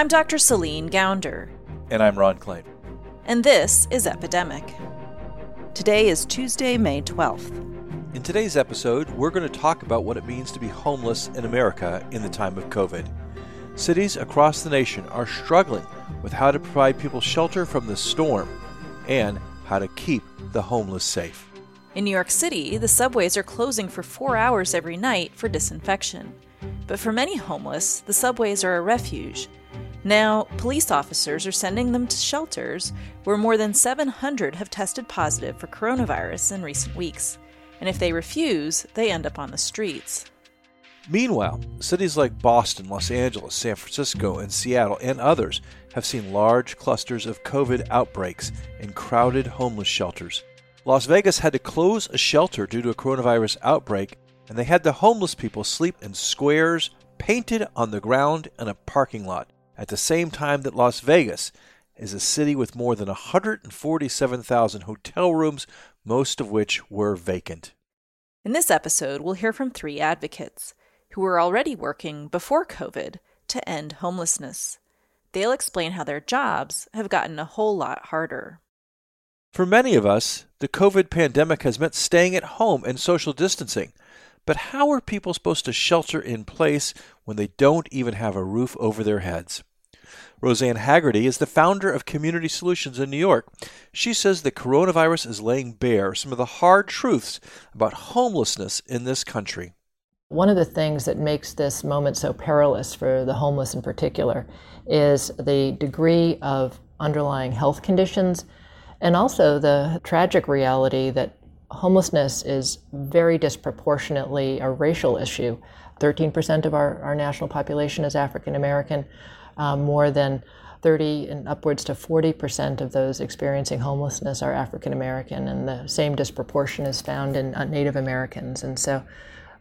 I'm Dr. Celine Gounder. And I'm Ron Klain. And this is Epidemic. Today is Tuesday, May 12th. In today's episode, we're going to talk about what it means to be homeless in America in the time of COVID. Cities across the nation are struggling with how to provide people shelter from the storm and how to keep the homeless safe. In New York City, the subways are closing for four hours every night for disinfection. But for many homeless, the subways are a refuge. Now, police officers are sending them to shelters where more than 700 have tested positive for coronavirus in recent weeks. And if they refuse, they end up on the streets. Meanwhile, cities like Boston, Los Angeles, San Francisco, and Seattle, and others have seen large clusters of COVID outbreaks in crowded homeless shelters. Las Vegas had to close a shelter due to a coronavirus outbreak, and they had the homeless people sleep in squares painted on the ground in a parking lot, at the same time that Las Vegas is a city with more than 147,000 hotel rooms, most of which were vacant. In this episode, we'll hear from three advocates who were already working before COVID to end homelessness. They'll explain how their jobs have gotten a whole lot harder. For many of us, the COVID pandemic has meant staying at home and social distancing. But how are people supposed to shelter in place when they don't even have a roof over their heads? Rosanne Haggerty is the founder of Community Solutions in New York. She says the coronavirus is laying bare some of the hard truths about homelessness in this country. One of the things that makes this moment so perilous for the homeless in particular is the degree of underlying health conditions and also the tragic reality that homelessness is very disproportionately a racial issue. 13% of our, our national population is African American. Uh, more than 30 and upwards to 40% of those experiencing homelessness are African American, and the same disproportion is found in uh, Native Americans. And so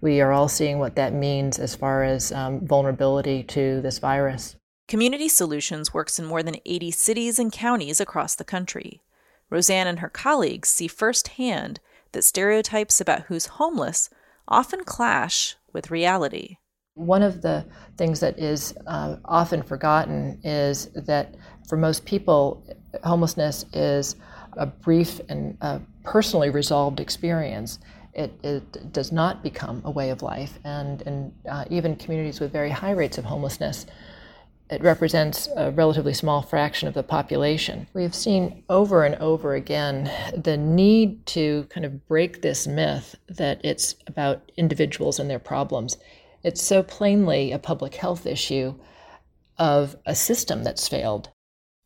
we are all seeing what that means as far as um, vulnerability to this virus. Community Solutions works in more than 80 cities and counties across the country. Rosanne and her colleagues see firsthand that stereotypes about who's homeless often clash with reality. One of the things that is uh, often forgotten is that for most people, homelessness is a brief and uh, personally resolved experience it, it does not become a way of life. And, uh, even communities with very high rates of homelessness, it represents a relatively small fraction of the population. We have seen over and over again the need to kind of break this myth that it's about individuals and their problems. It's so plainly a public health issue of a system that's failed.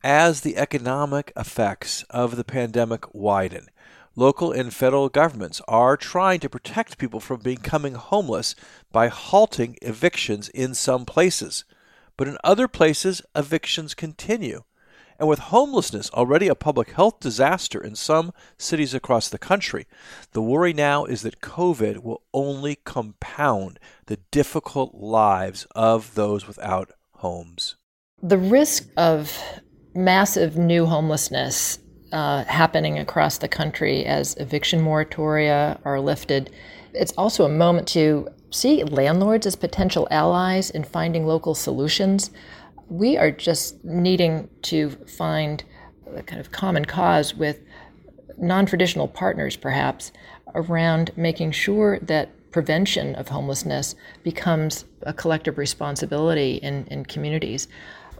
As the economic effects of the pandemic widen, local and federal governments are trying to protect people from becoming homeless by halting evictions in some places. But in other places, evictions continue. And with homelessness already a public health disaster in some cities across the country, the worry now is that COVID will only compound the difficult lives of those without homes. The risk of massive new homelessness uh, happening across the country as eviction moratoria are lifted. It's also a moment to see landlords as potential allies in finding local solutions. We are just needing to find a kind of common cause with non traditional partners, perhaps, around making sure that prevention of homelessness becomes a collective responsibility in, in communities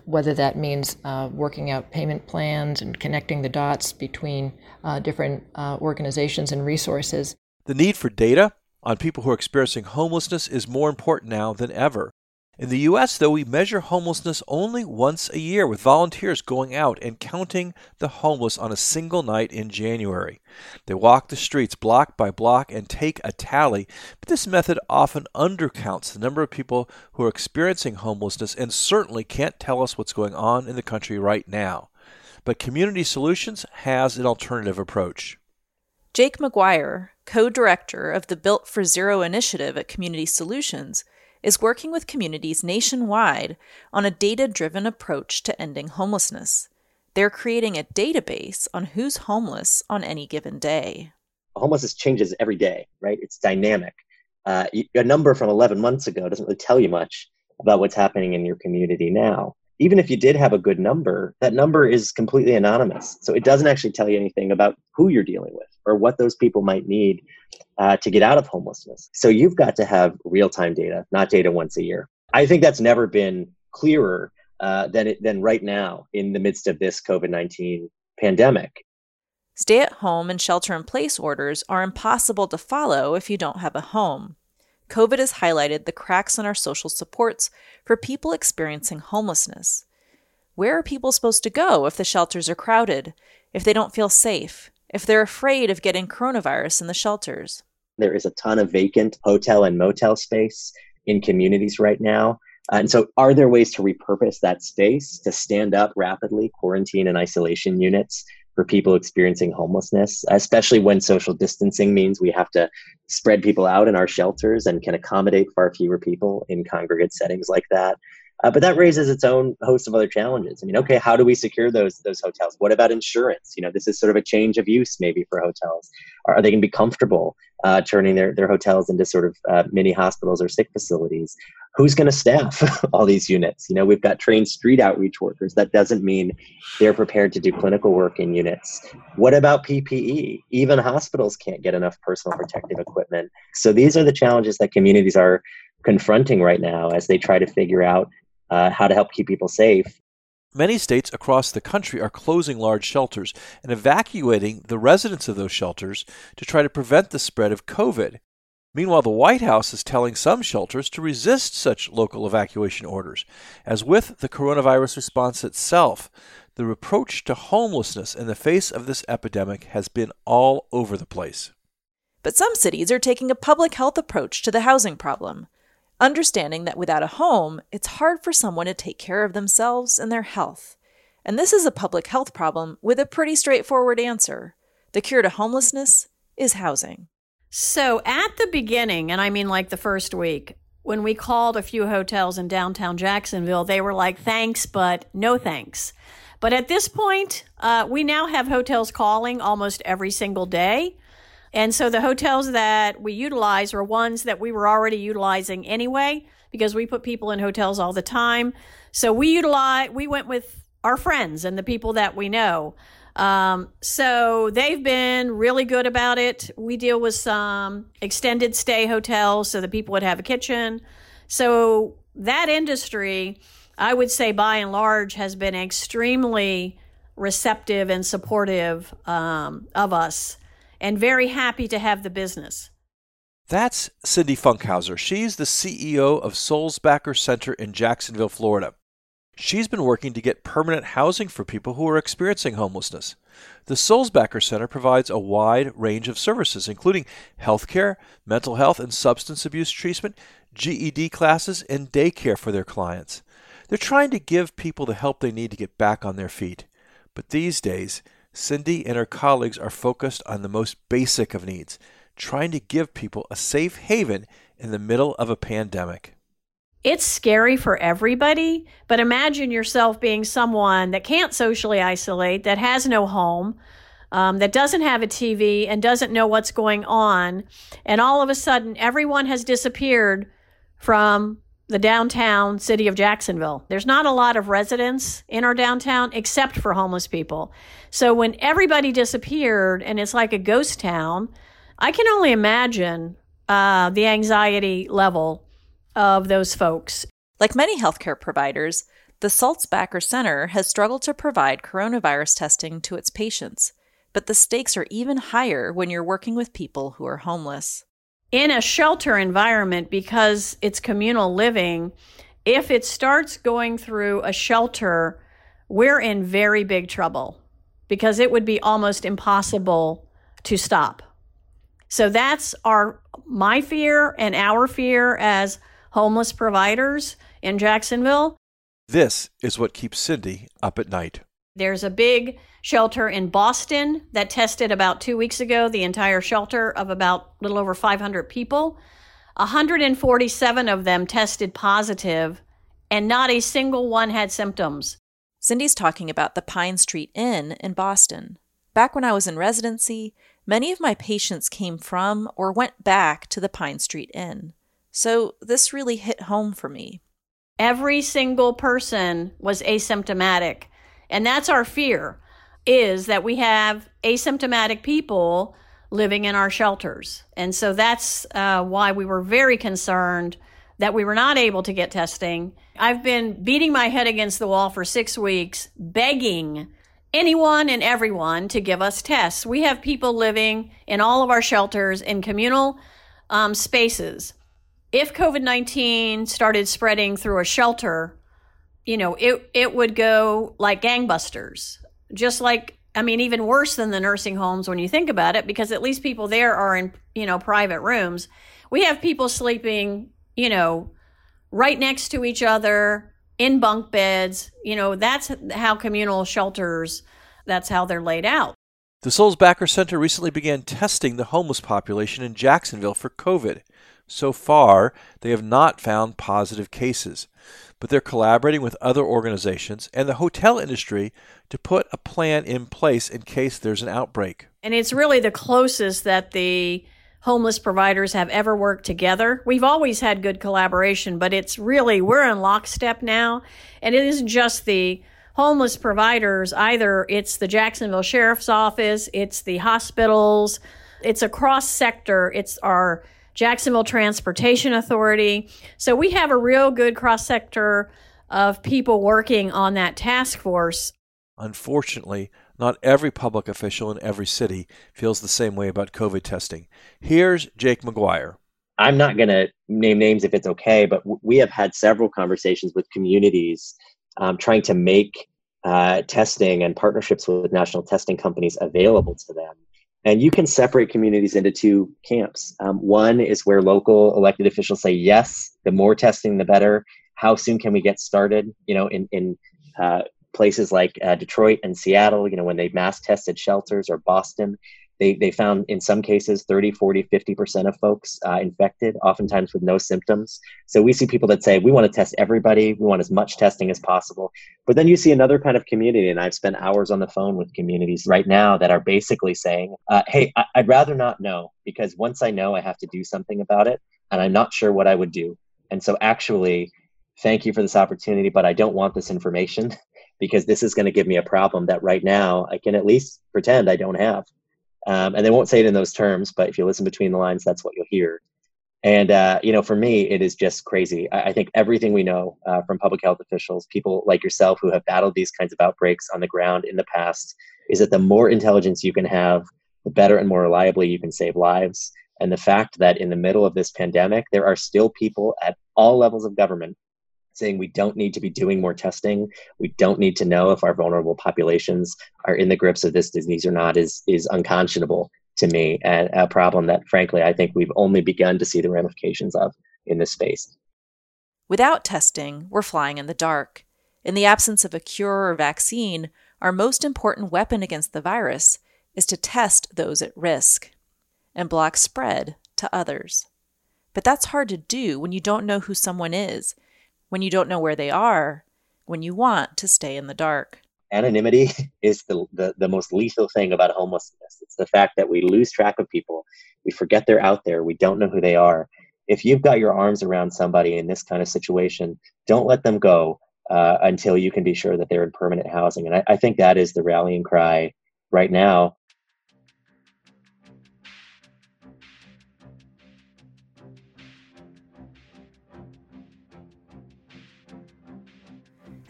whether that means uh, working out payment plans and connecting the dots between uh, different uh, organizations and resources. The need for data on people who are experiencing homelessness is more important now than ever. In the U.S., though, we measure homelessness only once a year, with volunteers going out and counting the homeless on a single night in January. They walk the streets block by block and take a tally, but this method often undercounts the number of people who are experiencing homelessness and certainly can't tell us what's going on in the country right now. But Community Solutions has an alternative approach. Jake Maguire, co director of the Built for Zero initiative at Community Solutions, is working with communities nationwide on a data driven approach to ending homelessness. They're creating a database on who's homeless on any given day. Homelessness changes every day, right? It's dynamic. Uh, a number from 11 months ago doesn't really tell you much about what's happening in your community now. Even if you did have a good number, that number is completely anonymous. So it doesn't actually tell you anything about who you're dealing with or what those people might need uh, to get out of homelessness. So you've got to have real time data, not data once a year. I think that's never been clearer uh, than it, than right now in the midst of this COVID nineteen pandemic. Stay at home and shelter in place orders are impossible to follow if you don't have a home. COVID has highlighted the cracks in our social supports for people experiencing homelessness. Where are people supposed to go if the shelters are crowded, if they don't feel safe, if they're afraid of getting coronavirus in the shelters? There is a ton of vacant hotel and motel space in communities right now. Uh, and so, are there ways to repurpose that space to stand up rapidly quarantine and isolation units for people experiencing homelessness, especially when social distancing means we have to spread people out in our shelters and can accommodate far fewer people in congregate settings like that. Uh, but that raises its own host of other challenges. I mean, okay, how do we secure those those hotels? What about insurance? You know, this is sort of a change of use maybe for hotels. Are, they going to be comfortable uh, turning their, their hotels into sort of uh, mini hospitals or sick facilities? Who's going to staff all these units? You know, we've got trained street outreach workers. That doesn't mean they're prepared to do clinical work in units. What about PPE? Even hospitals can't get enough personal protective equipment. So these are the challenges that communities are confronting right now as they try to figure out uh, how to help keep people safe. Many states across the country are closing large shelters and evacuating the residents of those shelters to try to prevent the spread of COVID. Meanwhile, the White House is telling some shelters to resist such local evacuation orders. As with the coronavirus response itself, the reproach to homelessness in the face of this epidemic has been all over the place. But some cities are taking a public health approach to the housing problem understanding that without a home, it's hard for someone to take care of themselves and their health. And this is a public health problem with a pretty straightforward answer. The cure to homelessness is housing. So, at the beginning, and I mean like the first week, when we called a few hotels in downtown Jacksonville, they were like, thanks, but no thanks. But at this point, uh, we now have hotels calling almost every single day. And so the hotels that we utilize are ones that we were already utilizing anyway because we put people in hotels all the time. So we utilize we went with our friends and the people that we know. Um, so they've been really good about it. We deal with some extended stay hotels so the people would have a kitchen. So that industry, I would say by and large, has been extremely receptive and supportive um, of us and very happy to have the business. That's Cindy Funkhouser. She's the CEO of Sulzbacher Center in Jacksonville, Florida. She's been working to get permanent housing for people who are experiencing homelessness. The Sulzbacher Center provides a wide range of services, including healthcare, mental health and substance abuse treatment, GED classes, and daycare for their clients. They're trying to give people the help they need to get back on their feet. But these days, Cindy and her colleagues are focused on the most basic of needs, trying to give people a safe haven in the middle of a pandemic. It's scary for everybody, but imagine yourself being someone that can't socially isolate, that has no home, um, that doesn't have a TV and doesn't know what's going on. And all of a sudden, everyone has disappeared from the downtown city of Jacksonville. There's not a lot of residents in our downtown except for homeless people. So when everybody disappeared and it's like a ghost town, I can only imagine uh, the anxiety level of those folks. Like many healthcare providers, the Sulzbacher Center has struggled to provide coronavirus testing to its patients, but the stakes are even higher when you're working with people who are homeless in a shelter environment because it's communal living, if it starts going through a shelter, we're in very big trouble because it would be almost impossible to stop. So that's our my fear and our fear as homeless providers in Jacksonville. This is what keeps Cindy up at night. There's a big shelter in Boston that tested about two weeks ago the entire shelter of about a little over 500 people. 147 of them tested positive, and not a single one had symptoms. Cindy's talking about the Pine Street Inn in Boston. Back when I was in residency, many of my patients came from or went back to the Pine Street Inn. So this really hit home for me. Every single person was asymptomatic. And that's our fear is that we have asymptomatic people living in our shelters. And so that's uh, why we were very concerned that we were not able to get testing. I've been beating my head against the wall for six weeks, begging anyone and everyone to give us tests. We have people living in all of our shelters in communal um, spaces. If COVID 19 started spreading through a shelter, you know, it, it would go like gangbusters, just like, I mean, even worse than the nursing homes when you think about it, because at least people there are in, you know, private rooms. We have people sleeping, you know, right next to each other in bunk beds. You know, that's how communal shelters, that's how they're laid out. The Sulzbacher Center recently began testing the homeless population in Jacksonville for COVID. So far, they have not found positive cases but they're collaborating with other organizations and the hotel industry to put a plan in place in case there's an outbreak. And it's really the closest that the homeless providers have ever worked together. We've always had good collaboration, but it's really, we're in lockstep now. And it isn't just the homeless providers either. It's the Jacksonville Sheriff's Office, it's the hospitals, it's a cross sector, it's our Jacksonville Transportation Authority. So we have a real good cross sector of people working on that task force. Unfortunately, not every public official in every city feels the same way about COVID testing. Here's Jake Maguire. I'm not going to name names if it's okay, but we have had several conversations with communities um, trying to make uh, testing and partnerships with national testing companies available to them. And you can separate communities into two camps. Um, one is where local elected officials say, yes, the more testing, the better. How soon can we get started? You know, in, in uh, places like uh, Detroit and Seattle, you know, when they mass tested shelters or Boston, they, they found in some cases 30, 40, 50% of folks uh, infected, oftentimes with no symptoms. So we see people that say, we want to test everybody, we want as much testing as possible. But then you see another kind of community, and I've spent hours on the phone with communities right now that are basically saying, uh, hey, I- I'd rather not know because once I know, I have to do something about it, and I'm not sure what I would do. And so actually, thank you for this opportunity, but I don't want this information because this is going to give me a problem that right now I can at least pretend I don't have. Um, and they won't say it in those terms, but if you listen between the lines, that's what you'll hear. And uh, you know, for me, it is just crazy. I, I think everything we know uh, from public health officials, people like yourself who have battled these kinds of outbreaks on the ground in the past, is that the more intelligence you can have, the better and more reliably you can save lives. And the fact that in the middle of this pandemic, there are still people at all levels of government saying we don't need to be doing more testing. We don't need to know if our vulnerable populations are in the grips of this disease or not is is unconscionable to me and a problem that frankly I think we've only begun to see the ramifications of in this space. Without testing, we're flying in the dark. In the absence of a cure or vaccine, our most important weapon against the virus is to test those at risk and block spread to others. But that's hard to do when you don't know who someone is when you don't know where they are, when you want to stay in the dark. Anonymity is the, the, the most lethal thing about homelessness. It's the fact that we lose track of people. We forget they're out there. We don't know who they are. If you've got your arms around somebody in this kind of situation, don't let them go uh, until you can be sure that they're in permanent housing. And I, I think that is the rallying cry right now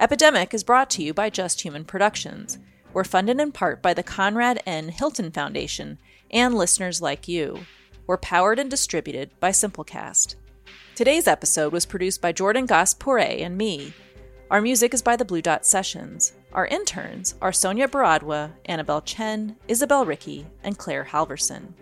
Epidemic is brought to you by Just Human Productions. We're funded in part by the Conrad N. Hilton Foundation and listeners like you. We're powered and distributed by Simplecast. Today's episode was produced by Jordan Gass-Poore' and me. Our music is by the Blue Dot Sessions. Our interns are Sonia Baradwa, Annabelle Chen, Isabel Ricky, and Claire Halverson.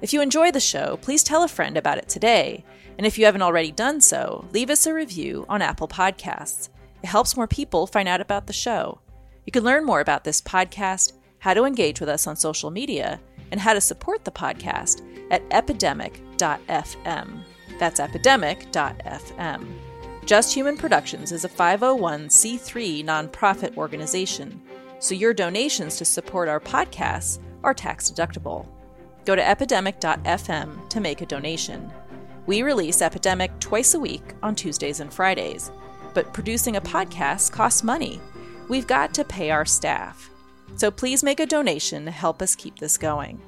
If you enjoy the show, please tell a friend about it today. And if you haven't already done so, leave us a review on Apple Podcasts. It helps more people find out about the show. You can learn more about this podcast, how to engage with us on social media, and how to support the podcast at epidemic.fm. That's epidemic.fm. Just Human Productions is a 501c3 nonprofit organization, so your donations to support our podcasts are tax deductible. Go to epidemic.fm to make a donation. We release Epidemic twice a week on Tuesdays and Fridays. But producing a podcast costs money. We've got to pay our staff. So please make a donation to help us keep this going.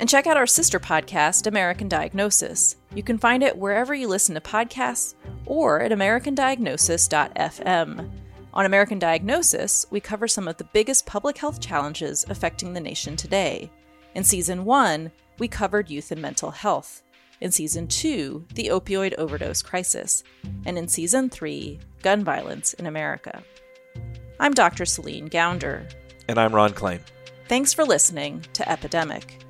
And check out our sister podcast, American Diagnosis. You can find it wherever you listen to podcasts or at americandiagnosis.fm. On American Diagnosis, we cover some of the biggest public health challenges affecting the nation today. In season one, we covered youth and mental health. In season two, the opioid overdose crisis. And in season three, gun violence in America. I'm Dr. Celine Gounder. And I'm Ron Klain. Thanks for listening to Epidemic.